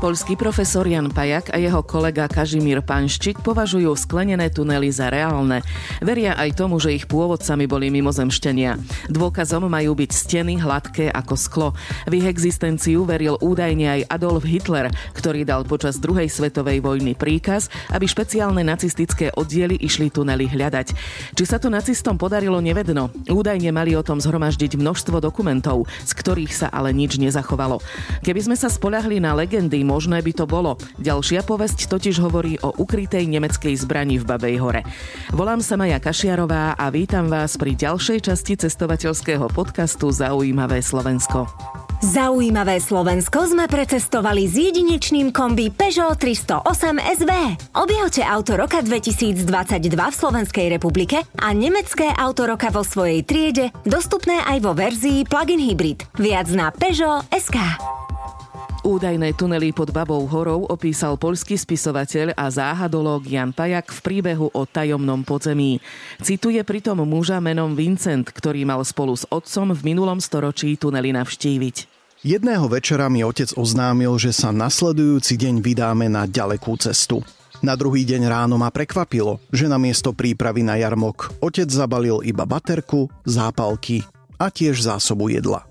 Polský profesor Jan Pajak a jeho kolega Kažimír Panščik považujú sklenené tunely za reálne. Veria aj tomu, že ich pôvodcami boli mimozemštenia. Dôkazom majú byť steny hladké ako sklo. V ich existenciu veril údajne aj Adolf Hitler, ktorý dal počas druhej svetovej vojny príkaz, aby špeciálne nacistické oddiely išli tunely hľadať. Či sa to nacistom podarilo nevedno. Údajne mali o tom zhromaždiť množstvo dokumentov, z ktorých sa ale nič nezachovalo. Keby sme sa spoľahli na legendy, možné by to bolo. Ďalšia povesť totiž hovorí o ukrytej nemeckej zbrani v Babej hore. Volám sa Maja Kašiarová a vítam vás pri ďalšej časti cestovateľského podcastu Zaujímavé Slovensko. Zaujímavé Slovensko sme precestovali s jedinečným kombi Peugeot 308 SV. Objavte auto roka 2022 v Slovenskej republike a nemecké auto roka vo svojej triede, dostupné aj vo verzii plug-in hybrid. Viac na Peugeot. Údajné tunely pod Babou horou opísal poľský spisovateľ a záhadológ Jan Pajak v príbehu o tajomnom podzemí. Cituje pritom muža menom Vincent, ktorý mal spolu s otcom v minulom storočí tunely navštíviť. Jedného večera mi otec oznámil, že sa nasledujúci deň vydáme na ďalekú cestu. Na druhý deň ráno ma prekvapilo, že na miesto prípravy na jarmok otec zabalil iba baterku, zápalky a tiež zásobu jedla.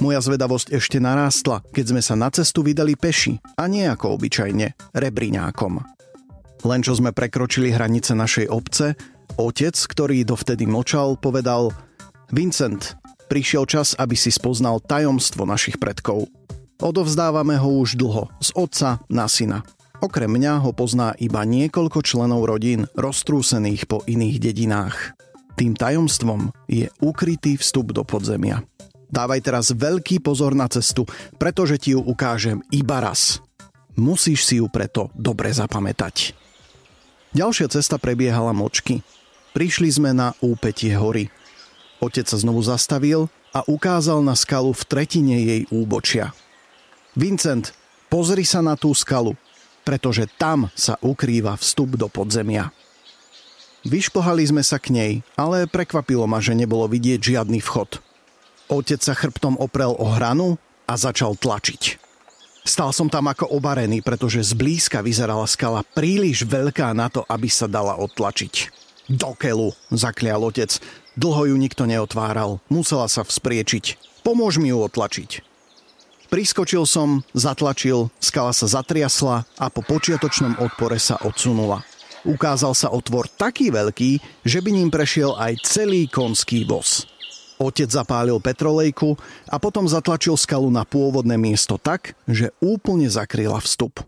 Moja zvedavosť ešte narástla, keď sme sa na cestu vydali peši a nie ako obyčajne, rebriňákom. Len čo sme prekročili hranice našej obce, otec, ktorý dovtedy močal, povedal Vincent, prišiel čas, aby si spoznal tajomstvo našich predkov. Odovzdávame ho už dlho, z otca na syna. Okrem mňa ho pozná iba niekoľko členov rodín roztrúsených po iných dedinách. Tým tajomstvom je ukrytý vstup do podzemia. Dávaj teraz veľký pozor na cestu, pretože ti ju ukážem iba raz. Musíš si ju preto dobre zapamätať. Ďalšia cesta prebiehala močky. Prišli sme na úpetie hory. Otec sa znovu zastavil a ukázal na skalu v tretine jej úbočia. Vincent, pozri sa na tú skalu, pretože tam sa ukrýva vstup do podzemia. Vyšplhali sme sa k nej, ale prekvapilo ma, že nebolo vidieť žiadny vchod – Otec sa chrbtom oprel o hranu a začal tlačiť. Stal som tam ako obarený, pretože zblízka vyzerala skala príliš veľká na to, aby sa dala odtlačiť. Do zaklial otec. Dlho ju nikto neotváral, musela sa vzpriečiť. Pomôž mi ju otlačiť. Priskočil som, zatlačil, skala sa zatriasla a po počiatočnom odpore sa odsunula. Ukázal sa otvor taký veľký, že by ním prešiel aj celý konský voz. Otec zapálil petrolejku a potom zatlačil skalu na pôvodné miesto tak, že úplne zakryla vstup.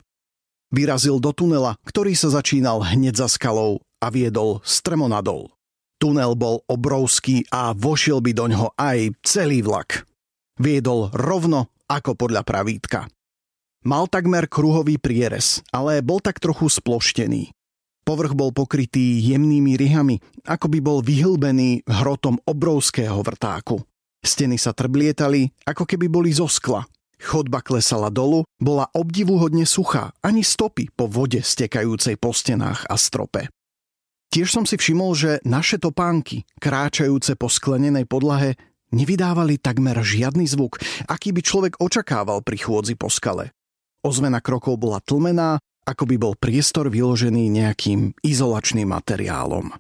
Vyrazil do tunela, ktorý sa začínal hneď za skalou a viedol strmo nadol. Tunel bol obrovský a vošiel by do ňoho aj celý vlak. Viedol rovno ako podľa pravítka. Mal takmer kruhový prierez, ale bol tak trochu sploštený. Povrch bol pokrytý jemnými ryhami, ako by bol vyhlbený hrotom obrovského vrtáku. Steny sa trblietali, ako keby boli zo skla. Chodba klesala dolu, bola obdivuhodne suchá, ani stopy po vode stekajúcej po stenách a strope. Tiež som si všimol, že naše topánky, kráčajúce po sklenenej podlahe, nevydávali takmer žiadny zvuk, aký by človek očakával pri chôdzi po skale. Ozvena krokov bola tlmená ako by bol priestor vyložený nejakým izolačným materiálom.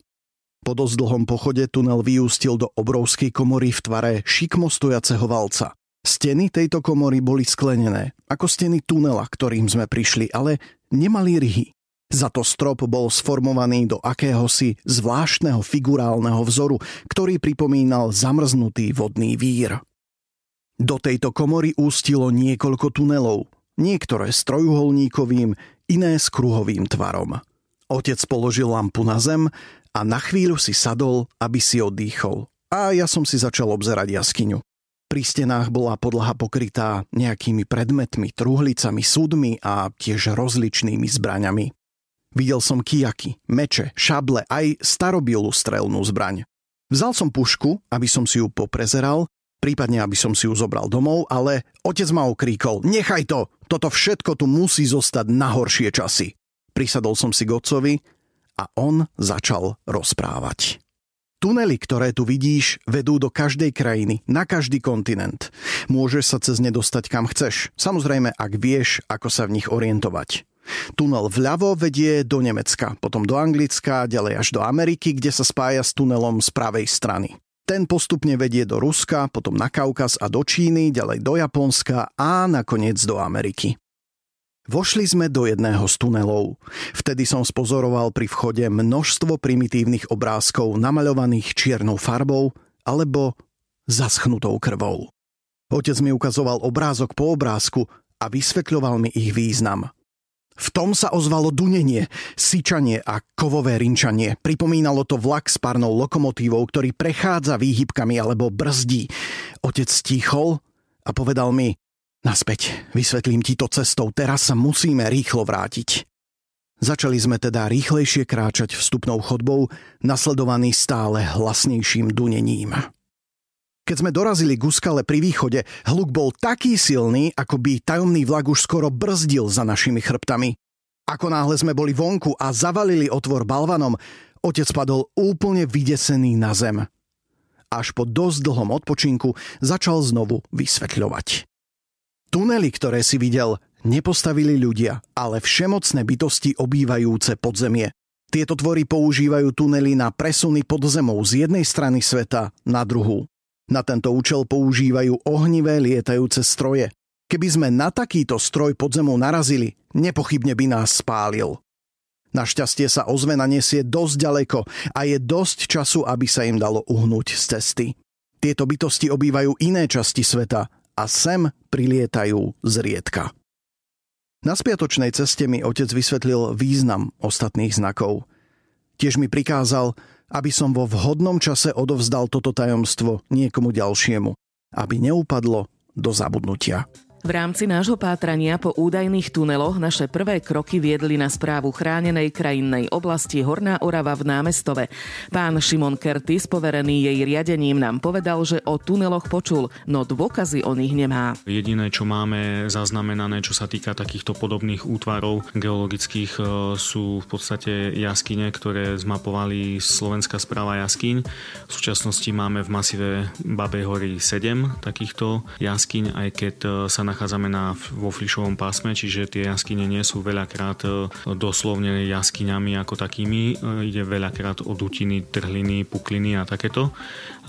Po dosť dlhom pochode tunel vyústil do obrovskej komory v tvare šikmo stojaceho valca. Steny tejto komory boli sklenené, ako steny tunela, ktorým sme prišli, ale nemali ryhy. Za to strop bol sformovaný do akéhosi zvláštneho figurálneho vzoru, ktorý pripomínal zamrznutý vodný vír. Do tejto komory ústilo niekoľko tunelov, niektoré s trojuholníkovým, iné s kruhovým tvarom. Otec položil lampu na zem a na chvíľu si sadol, aby si oddychol. A ja som si začal obzerať jaskyňu. Pri stenách bola podlaha pokrytá nejakými predmetmi, truhlicami, súdmi a tiež rozličnými zbraňami. Videl som kijaky, meče, šable, aj starobilú strelnú zbraň. Vzal som pušku, aby som si ju poprezeral, prípadne aby som si ju zobral domov, ale otec ma okríkol, nechaj to, toto všetko tu musí zostať na horšie časy. Prisadol som si k otcovi a on začal rozprávať. Tunely, ktoré tu vidíš, vedú do každej krajiny, na každý kontinent. Môžeš sa cez ne dostať kam chceš. Samozrejme, ak vieš, ako sa v nich orientovať. Tunel vľavo vedie do Nemecka, potom do Anglicka, ďalej až do Ameriky, kde sa spája s tunelom z pravej strany. Ten postupne vedie do Ruska, potom na Kaukaz a do Číny, ďalej do Japonska a nakoniec do Ameriky. Vošli sme do jedného z tunelov. Vtedy som spozoroval pri vchode množstvo primitívnych obrázkov namaľovaných čiernou farbou alebo zaschnutou krvou. Otec mi ukazoval obrázok po obrázku a vysvetľoval mi ich význam. V tom sa ozvalo dunenie, syčanie a kovové rinčanie. Pripomínalo to vlak s parnou lokomotívou, ktorý prechádza výhybkami alebo brzdí. Otec stichol a povedal mi, Naspäť, vysvetlím ti to cestou, teraz sa musíme rýchlo vrátiť. Začali sme teda rýchlejšie kráčať vstupnou chodbou, nasledovaný stále hlasnejším dunením. Keď sme dorazili k úskale pri východe, hluk bol taký silný, ako by tajomný vlak už skoro brzdil za našimi chrbtami. Ako náhle sme boli vonku a zavalili otvor balvanom, otec padol úplne vydesený na zem. Až po dosť dlhom odpočinku začal znovu vysvetľovať. Tunely, ktoré si videl, nepostavili ľudia, ale všemocné bytosti obývajúce podzemie. Tieto tvory používajú tunely na presuny pod zemou z jednej strany sveta na druhú. Na tento účel používajú ohnivé lietajúce stroje. Keby sme na takýto stroj pod zemou narazili, nepochybne by nás spálil. Našťastie sa ozvena nesie dosť ďaleko a je dosť času, aby sa im dalo uhnúť z cesty. Tieto bytosti obývajú iné časti sveta a sem prilietajú zriedka. Na spiatočnej ceste mi otec vysvetlil význam ostatných znakov. Tiež mi prikázal, aby som vo vhodnom čase odovzdal toto tajomstvo niekomu ďalšiemu, aby neupadlo do zabudnutia. V rámci nášho pátrania po údajných tuneloch naše prvé kroky viedli na správu chránenej krajinnej oblasti Horná Orava v námestove. Pán Šimon Kertis, poverený jej riadením, nám povedal, že o tuneloch počul, no dôkazy o nich nemá. Jediné, čo máme zaznamenané, čo sa týka takýchto podobných útvarov geologických, e, sú v podstate jaskyne, ktoré zmapovali Slovenská správa jaskyň. V súčasnosti máme v masíve Babej hory 7 takýchto jaskyň, aj keď e, sa nachádzame na, vo flišovom pásme, čiže tie jaskyne nie sú veľakrát e, doslovne jaskyňami ako takými. E, ide veľakrát o dutiny, trhliny, pukliny a takéto.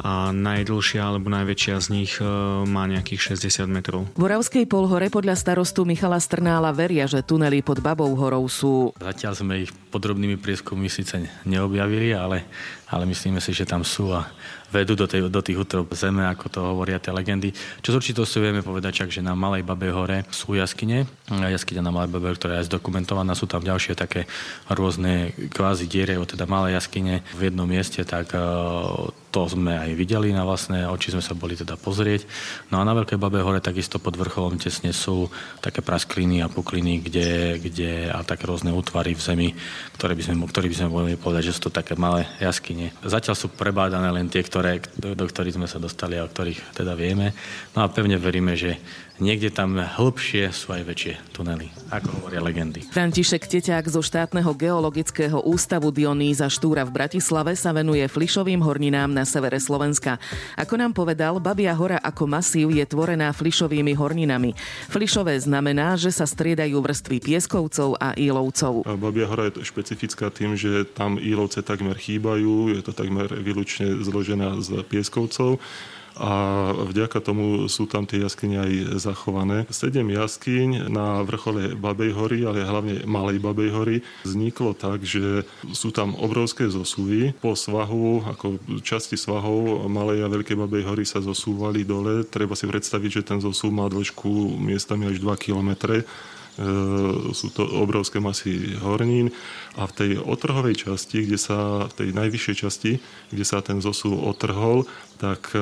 A najdlhšia alebo najväčšia z nich e, má nejakých 60 metrov. V Oravskej polhore podľa starostu Michala Strnála veria, že tunely pod Babou horou sú... Zatiaľ sme ich podrobnými prieskummi síce neobjavili, ale, ale myslíme si, že tam sú a vedú do, tej, do tých útrop zeme, ako to hovoria tie legendy. Čo z určitosti vieme povedať, čak, že na Malej Babej hore sú jaskyne. Jaskyňa na Malej Babej, ktorá je zdokumentovaná, sú tam ďalšie také rôzne kvázi diere, teda malé jaskyne v jednom mieste, tak to sme aj videli na vlastné oči, sme sa boli teda pozrieť. No a na Veľkej Babej hore takisto pod vrcholom tesne sú také praskliny a pukliny, kde, kde a také rôzne útvary v zemi, ktoré by sme, ktoré by sme mohli povedať, že sú to také malé jaskyne. Zatiaľ sú prebádané len tie, ktoré, do, do ktorých sme sa dostali a o ktorých teda vieme. No a pevne veríme, že niekde tam hĺbšie sú aj väčšie tunely, ako hovoria legendy. František Teťák zo štátneho geologického ústavu Dionýza Štúra v Bratislave sa venuje flišovým horninám na severe Slovenska. Ako nám povedal, Babia hora ako masív je tvorená flišovými horninami. Flišové znamená, že sa striedajú vrstvy pieskovcov a ílovcov. Babia hora je špecifická tým, že tam ílovce takmer chýbajú, je to takmer výlučne zložená z pieskovcov a vďaka tomu sú tam tie jaskyne aj zachované. Sedem jaskyň na vrchole Babej hory, ale hlavne Malej Babej hory, vzniklo tak, že sú tam obrovské zosuvy. Po svahu, ako časti svahov Malej a Veľkej Babej hory sa zosúvali dole. Treba si predstaviť, že ten zosuv má dĺžku miestami až 2 kilometre sú to obrovské masy hornín a v tej otrhovej časti, kde sa, v tej najvyššej časti, kde sa ten zosu otrhol, tak e,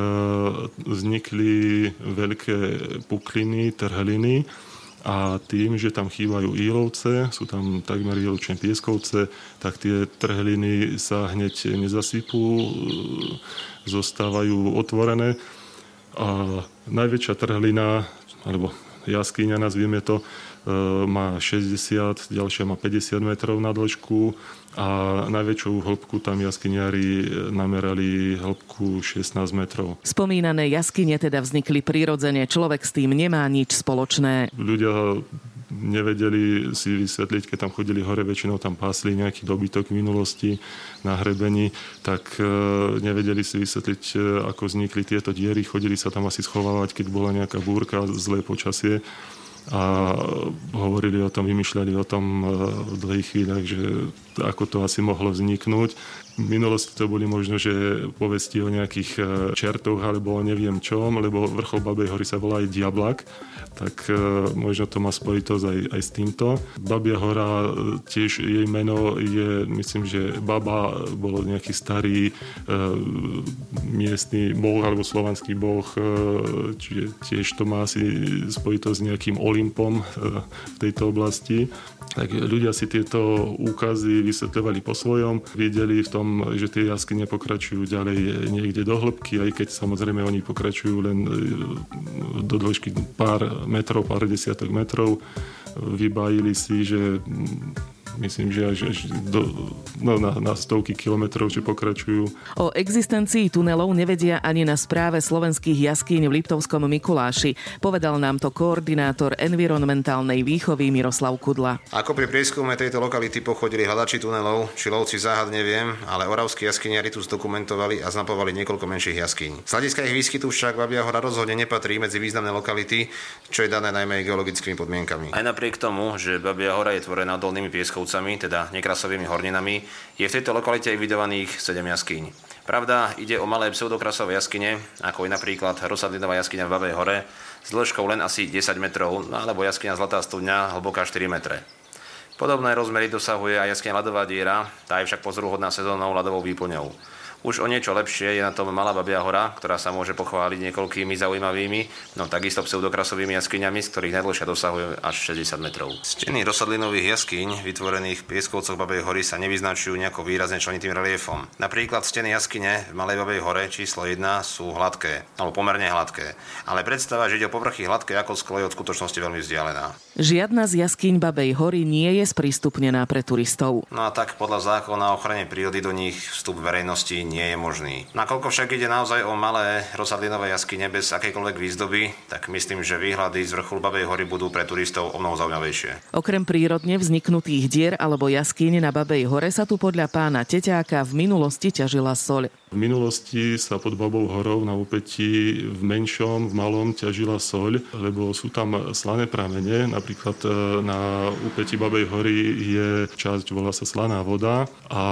vznikli veľké pukliny, trhliny a tým, že tam chýbajú ílovce, sú tam takmer výlučne pieskovce, tak tie trhliny sa hneď nezasypú, e, zostávajú otvorené a najväčšia trhlina alebo jaskyňa, nazvieme to, má 60, ďalšia má 50 metrov na dĺžku a najväčšiu hĺbku tam jaskyniari namerali hĺbku 16 metrov. Spomínané jaskyne teda vznikli prirodzene, človek s tým nemá nič spoločné. Ľudia nevedeli si vysvetliť, keď tam chodili hore, väčšinou tam pásli nejaký dobytok v minulosti na hrebení, tak e, nevedeli si vysvetliť, e, ako vznikli tieto diery. Chodili sa tam asi schovávať, keď bola nejaká búrka, zlé počasie a hovorili o tom, vymýšľali o tom e, v dlhých chvíľach, že ako to asi mohlo vzniknúť. V minulosti to boli možno, že povesti o nejakých čertoch alebo o neviem čom, lebo vrchol Babej hory sa volá aj Diablak tak e, možno to má spojitosť aj, aj s týmto. Babia hora, e, tiež jej meno je, myslím, že Baba bolo nejaký starý e, miestny boh alebo slovanský boh, e, čiže tiež to má asi spojitosť s nejakým Olympom e, v tejto oblasti. Tak ľudia si tieto úkazy vysvetľovali po svojom, videli v tom, že tie jaskyne pokračujú ďalej niekde do hĺbky, aj keď samozrejme oni pokračujú len e, do dĺžky pár metrov, pár desiatok metrov. Vybajili si, že myslím, že až, až do, no, na, na stovky kilometrov, či pokračujú. O existencii tunelov nevedia ani na správe slovenských jaskýň v Liptovskom Mikuláši. Povedal nám to koordinátor environmentálnej výchovy Miroslav Kudla. Ako pri prieskume tejto lokality pochodili hľadači tunelov, či lovci záhad neviem, ale oravskí jaskyniari tu zdokumentovali a znapovali niekoľko menších jaskýň. Z hľadiska ich výskytu však Babia hora rozhodne nepatrí medzi významné lokality, čo je dané najmä geologickými podmienkami. Aj napriek tomu, že Babia hora je tvorená dolnými pieskou Kovcami, teda nekrasovými horninami, je v tejto lokalite evidovaných 7 jaskýň. Pravda, ide o malé pseudokrasové jaskyne, ako je napríklad Rosadlinová jaskyňa v Babej hore, s dĺžkou len asi 10 metrov, no alebo jaskyňa Zlatá studňa, hlboká 4 metre. Podobné rozmery dosahuje aj jaskyňa Ľadová diera, tá je však pozoruhodná sezónou ľadovou výplňou. Už o niečo lepšie je na tom Malá Babia hora, ktorá sa môže pochváliť niekoľkými zaujímavými, no takisto pseudokrasovými jaskyňami, z ktorých najdlhšia dosahuje až 60 metrov. Steny rozsadlinových jaskyň, vytvorených v pieskovcoch Babej hory, sa nevyznačujú nejako výrazne členitým reliefom. Napríklad steny jaskyne v Malej Babej hore číslo 1 sú hladké, alebo pomerne hladké, ale predstava, že ide o povrchy hladké ako sklo je od skutočnosti veľmi vzdialená. Žiadna z jaskyň Babej hory nie je sprístupnená pre turistov. No a tak podľa zákona o ochrane prírody do nich vstup verejnosti nie je možný. Nakoľko však ide naozaj o malé rozsadlinové jaskyne bez akejkoľvek výzdoby, tak myslím, že výhľady z vrchu Babej hory budú pre turistov o mnoho zaujímavejšie. Okrem prírodne vzniknutých dier alebo jaskyne na Babej hore sa tu podľa pána Teťáka v minulosti ťažila soľ. V minulosti sa pod Babou horou na úpetí v menšom, v malom ťažila soľ, lebo sú tam slané pramene. Napríklad e, na úpetí Babej hory je časť, volá sa slaná voda a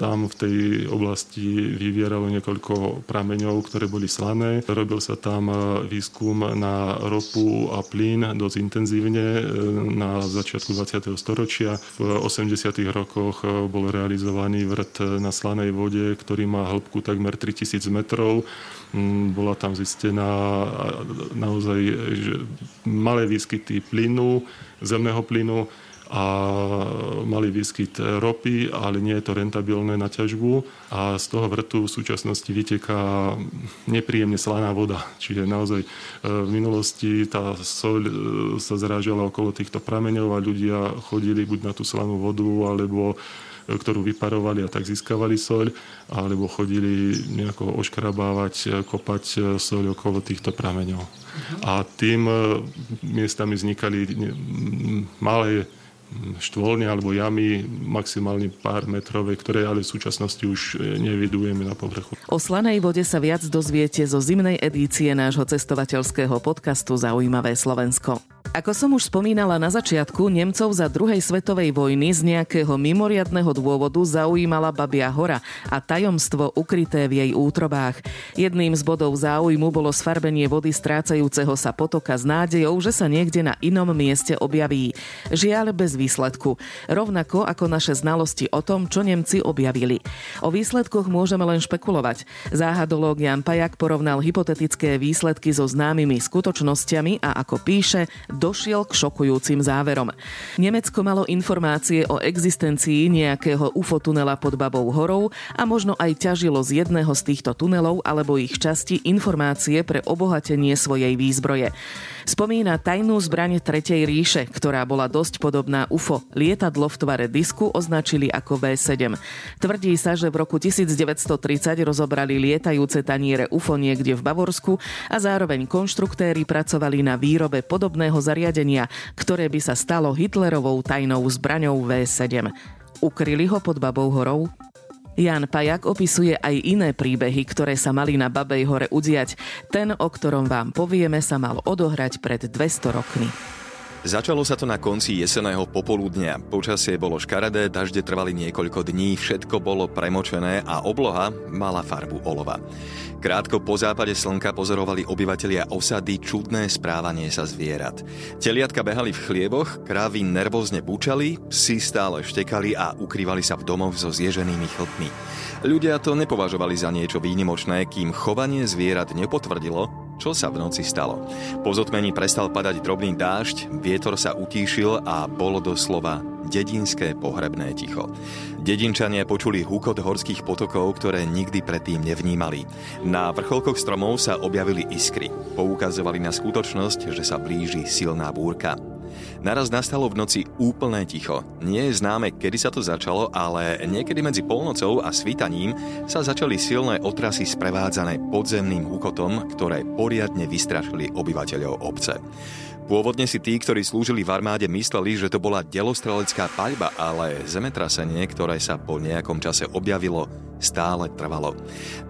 tam v tej oblasti vyvieralo niekoľko prameňov, ktoré boli slané. Robil sa tam e, výskum na ropu a plyn dosť intenzívne e, na začiatku 20. storočia. V 80. rokoch bol realizovaný vrt na slanej vode, ktorý má hĺbku takmer 3000 metrov. Mm, bola tam zistená naozaj malé výskyty plynu, zemného plynu a malý výskyt ropy, ale nie je to rentabilné na ťažbu a z toho vrtu v súčasnosti vyteká nepríjemne slaná voda. Čiže naozaj e, v minulosti tá soľ e, sa zrážala okolo týchto prameňov a ľudia chodili buď na tú slanú vodu, alebo ktorú vyparovali a tak získavali soľ, alebo chodili nejako oškrabávať, kopať soľ okolo týchto prameňov. Uh-huh. A tým e, miestami vznikali malé štvolne alebo jamy maximálne pár metrové, ktoré ale v súčasnosti už e, nevidujeme na povrchu. O slanej vode sa viac dozviete zo zimnej edície nášho cestovateľského podcastu Zaujímavé Slovensko. Ako som už spomínala na začiatku, Nemcov za druhej svetovej vojny z nejakého mimoriadného dôvodu zaujímala Babia hora a tajomstvo ukryté v jej útrobách. Jedným z bodov záujmu bolo sfarbenie vody strácajúceho sa potoka s nádejou, že sa niekde na inom mieste objaví. Žiaľ bez výsledku. Rovnako ako naše znalosti o tom, čo Nemci objavili. O výsledkoch môžeme len špekulovať. Záhadológ Jan Pajak porovnal hypotetické výsledky so známymi skutočnosťami a ako píše, došiel k šokujúcim záverom. Nemecko malo informácie o existencii nejakého UFO tunela pod Babou horou a možno aj ťažilo z jedného z týchto tunelov alebo ich časti informácie pre obohatenie svojej výzbroje. Spomína tajnú zbraň Tretej ríše, ktorá bola dosť podobná UFO. Lietadlo v tvare disku označili ako V7. Tvrdí sa, že v roku 1930 rozobrali lietajúce taniere UFO niekde v Bavorsku a zároveň konštruktéri pracovali na výrobe podobného zariadenia, ktoré by sa stalo Hitlerovou tajnou zbraňou V7. Ukryli ho pod Babou horou? Jan Pajak opisuje aj iné príbehy, ktoré sa mali na Babej hore udiať. Ten, o ktorom vám povieme, sa mal odohrať pred 200 rokmi. Začalo sa to na konci jeseného popoludnia. Počasie bolo škaredé, dažde trvali niekoľko dní, všetko bolo premočené a obloha mala farbu olova. Krátko po západe slnka pozorovali obyvatelia osady čudné správanie sa zvierat. Teliatka behali v chlieboch, krávy nervózne bučali, psi stále štekali a ukrývali sa v domoch so zježenými chlpmi. Ľudia to nepovažovali za niečo výnimočné, kým chovanie zvierat nepotvrdilo, čo sa v noci stalo. Po zotmení prestal padať drobný dážď, vietor sa utíšil a bolo doslova dedinské pohrebné ticho. Dedinčania počuli húkot horských potokov, ktoré nikdy predtým nevnímali. Na vrcholkoch stromov sa objavili iskry. Poukazovali na skutočnosť, že sa blíži silná búrka. Naraz nastalo v noci úplné ticho. Nie je známe, kedy sa to začalo, ale niekedy medzi polnocou a svítaním sa začali silné otrasy sprevádzané podzemným hukotom, ktoré poriadne vystrašili obyvateľov obce. Pôvodne si tí, ktorí slúžili v armáde, mysleli, že to bola delostrelecká paľba, ale zemetrasenie, ktoré sa po nejakom čase objavilo, stále trvalo.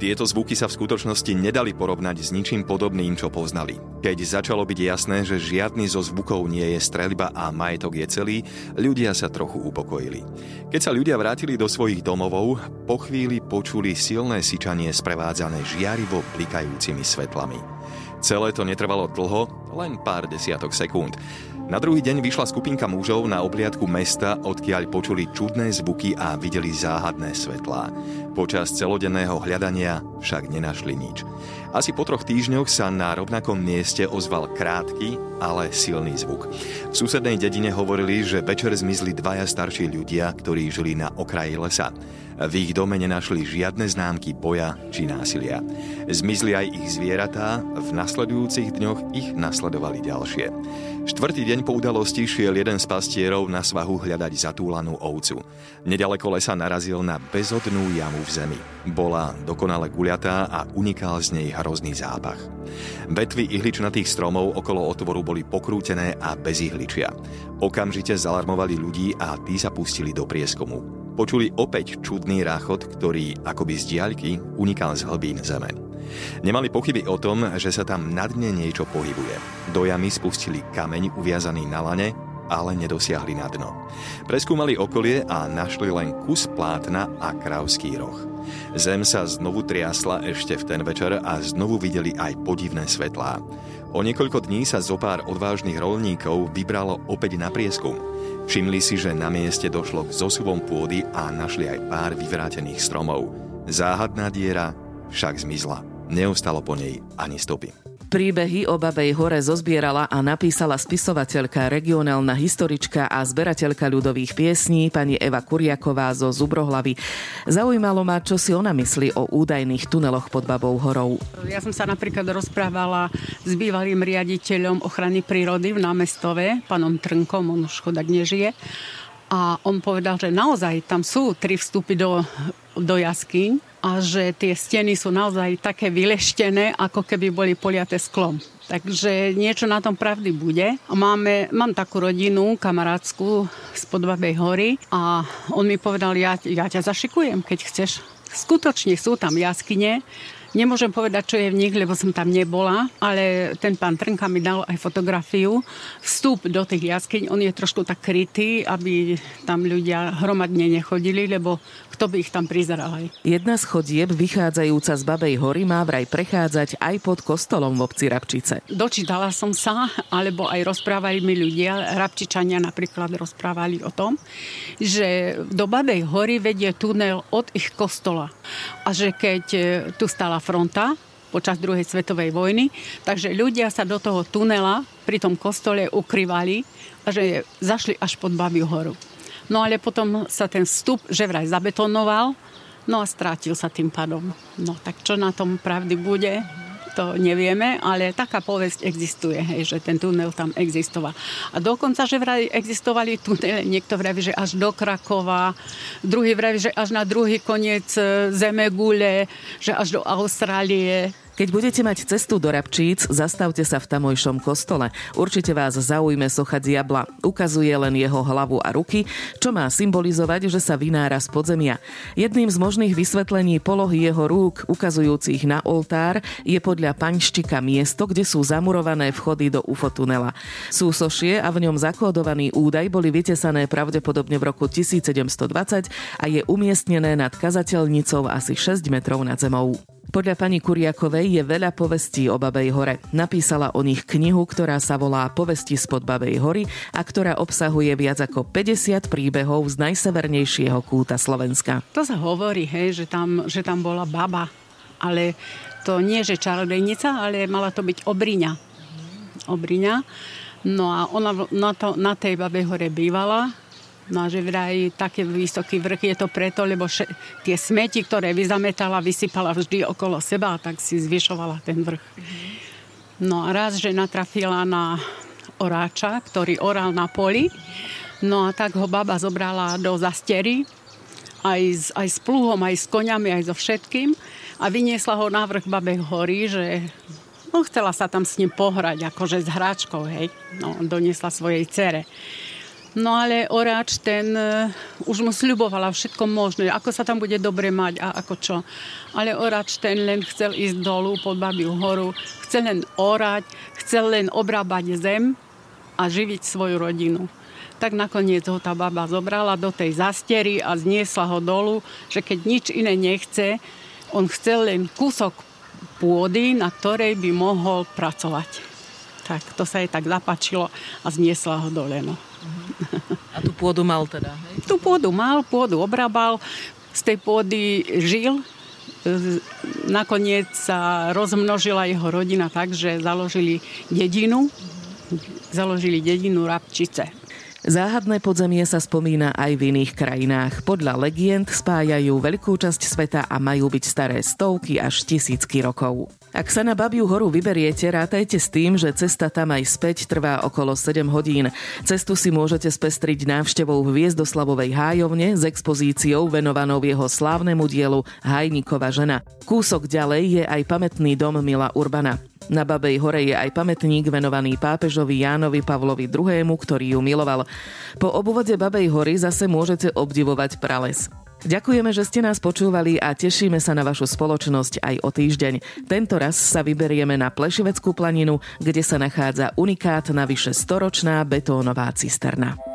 Tieto zvuky sa v skutočnosti nedali porovnať s ničím podobným, čo poznali. Keď začalo byť jasné, že žiadny zo zvukov nie je streľba a majetok je celý, ľudia sa trochu upokojili. Keď sa ľudia vrátili do svojich domovov, po chvíli počuli silné syčanie sprevádzané žiarivo blikajúcimi svetlami. Celé to netrvalo dlho, len pár desiatok sekúnd. Na druhý deň vyšla skupinka mužov na obliadku mesta, odkiaľ počuli čudné zvuky a videli záhadné svetlá. Počas celodenného hľadania však nenašli nič. Asi po troch týždňoch sa na rovnakom mieste ozval krátky, ale silný zvuk. V susednej dedine hovorili, že večer zmizli dvaja starší ľudia, ktorí žili na okraji lesa. V ich dome nenašli žiadne známky boja či násilia. Zmizli aj ich zvieratá, v nasledujúcich dňoch ich nasledovali ďalšie. Štvrtý deň po udalosti šiel jeden z pastierov na svahu hľadať zatúlanú ovcu. Nedaleko lesa narazil na bezodnú jamu v zemi. Bola dokonale guľatá a unikal z nej hrozný zápach. Vetvy ihličnatých stromov okolo otvoru boli pokrútené a bez ihličia. Okamžite zalarmovali ľudí a tí sa pustili do prieskomu. Počuli opäť čudný ráchod, ktorý akoby z diaľky unikal z hlbín zeme. Nemali pochyby o tom, že sa tam na dne niečo pohybuje. Do jamy spustili kameň uviazaný na lane, ale nedosiahli na dno. Preskúmali okolie a našli len kus plátna a kravský roh. Zem sa znovu triasla ešte v ten večer a znovu videli aj podivné svetlá. O niekoľko dní sa zo pár odvážnych rolníkov vybralo opäť na prieskum. Všimli si, že na mieste došlo k zosuvom pôdy a našli aj pár vyvrátených stromov. Záhadná diera však zmizla. Neostalo po nej ani stopy. Príbehy o Babej hore zozbierala a napísala spisovateľka, regionálna historička a zberateľka ľudových piesní pani Eva Kuriaková zo Zubrohlavy. Zaujímalo ma, čo si ona myslí o údajných tuneloch pod Babou horou. Ja som sa napríklad rozprávala s bývalým riaditeľom ochrany prírody v námestove, pánom Trnkom, on už chodák nežije. A on povedal, že naozaj tam sú tri vstupy do, do jaskyň a že tie steny sú naozaj také vyleštené, ako keby boli poliaté sklom. Takže niečo na tom pravdy bude. Máme, mám takú rodinu, kamarátskú z Podbabej hory a on mi povedal, ja, ja ťa zašikujem, keď chceš. Skutočne sú tam jaskyne, Nemôžem povedať, čo je v nich, lebo som tam nebola, ale ten pán Trnka mi dal aj fotografiu. Vstup do tých jaskyň, on je trošku tak krytý, aby tam ľudia hromadne nechodili, lebo kto by ich tam prizeral aj. Jedna z chodieb vychádzajúca z Babej hory má vraj prechádzať aj pod kostolom v obci Rabčice. Dočítala som sa, alebo aj rozprávali mi ľudia, Rabčičania napríklad rozprávali o tom, že do Babej hory vedie tunel od ich kostola. A že keď e, tu stala fronta, počas druhej svetovej vojny. Takže ľudia sa do toho tunela pri tom kostole ukrývali a že zašli až pod Babiu horu. No ale potom sa ten vstup že vraj zabetonoval, no a strátil sa tým pádom. No tak čo na tom pravdy bude, to nevieme, ale taká povesť existuje, hej, že ten tunel tam existoval. A dokonca, že vraj existovali tunele, niekto vraví, že až do Krakova, druhý vraví, že až na druhý koniec e, Zemegule, že až do Austrálie. Keď budete mať cestu do Rabčíc, zastavte sa v tamojšom kostole. Určite vás zaujme socha diabla. Ukazuje len jeho hlavu a ruky, čo má symbolizovať, že sa vynára z podzemia. Jedným z možných vysvetlení polohy jeho rúk, ukazujúcich na oltár, je podľa panštika miesto, kde sú zamurované vchody do UFO tunela. Súsošie a v ňom zakódovaný údaj boli vytesané pravdepodobne v roku 1720 a je umiestnené nad kazateľnicou asi 6 metrov nad zemou. Podľa pani Kuriakovej je veľa povestí o Babej hore. Napísala o nich knihu, ktorá sa volá Povesti spod Babej hory a ktorá obsahuje viac ako 50 príbehov z najsevernejšieho kúta Slovenska. To sa hovorí, hej, že, tam, že tam bola baba, ale to nie, že čarodejnica, ale mala to byť obriňa. Obriňa. No a ona na, to, na tej Babej hore bývala No a že vraj taký vysoký vrch je to preto, lebo še, tie smeti, ktoré vyzametala, vysypala vždy okolo seba, tak si zvyšovala ten vrch. No a raz, že natrafila na oráča, ktorý oral na poli, no a tak ho baba zobrala do zastery, aj s, aj s pluhom, aj s koňami, aj so všetkým a vyniesla ho na vrch Babej hory, že no, chcela sa tam s ním pohrať, akože s hráčkou, hej. No, doniesla svojej cere. No ale Oráč ten uh, už mu sľubovala všetko možné, ako sa tam bude dobre mať a ako čo. Ale Oráč ten len chcel ísť dolu pod Babiu horu, chcel len orať, chcel len obrábať zem a živiť svoju rodinu. Tak nakoniec ho tá baba zobrala do tej zastery a zniesla ho dolu, že keď nič iné nechce, on chcel len kúsok pôdy, na ktorej by mohol pracovať. Tak to sa jej tak zapačilo a zniesla ho dole. No. Pôdu mal teda, hej? Tú pôdu mal, pôdu obrábal, z tej pôdy žil, nakoniec sa rozmnožila jeho rodina tak, že založili dedinu, založili dedinu Rabčice. Záhadné podzemie sa spomína aj v iných krajinách. Podľa legend spájajú veľkú časť sveta a majú byť staré stovky až tisícky rokov. Ak sa na Babiu horu vyberiete, rátajte s tým, že cesta tam aj späť trvá okolo 7 hodín. Cestu si môžete spestriť návštevou Hviezdoslavovej hájovne s expozíciou venovanou jeho slávnemu dielu Hajníkova žena. Kúsok ďalej je aj pamätný dom Mila Urbana. Na Babej hore je aj pamätník venovaný pápežovi Jánovi Pavlovi II, ktorý ju miloval. Po obvode Babej hory zase môžete obdivovať prales. Ďakujeme, že ste nás počúvali a tešíme sa na vašu spoločnosť aj o týždeň. Tento raz sa vyberieme na Plešiveckú planinu, kde sa nachádza unikát vyše storočná betónová cisterna.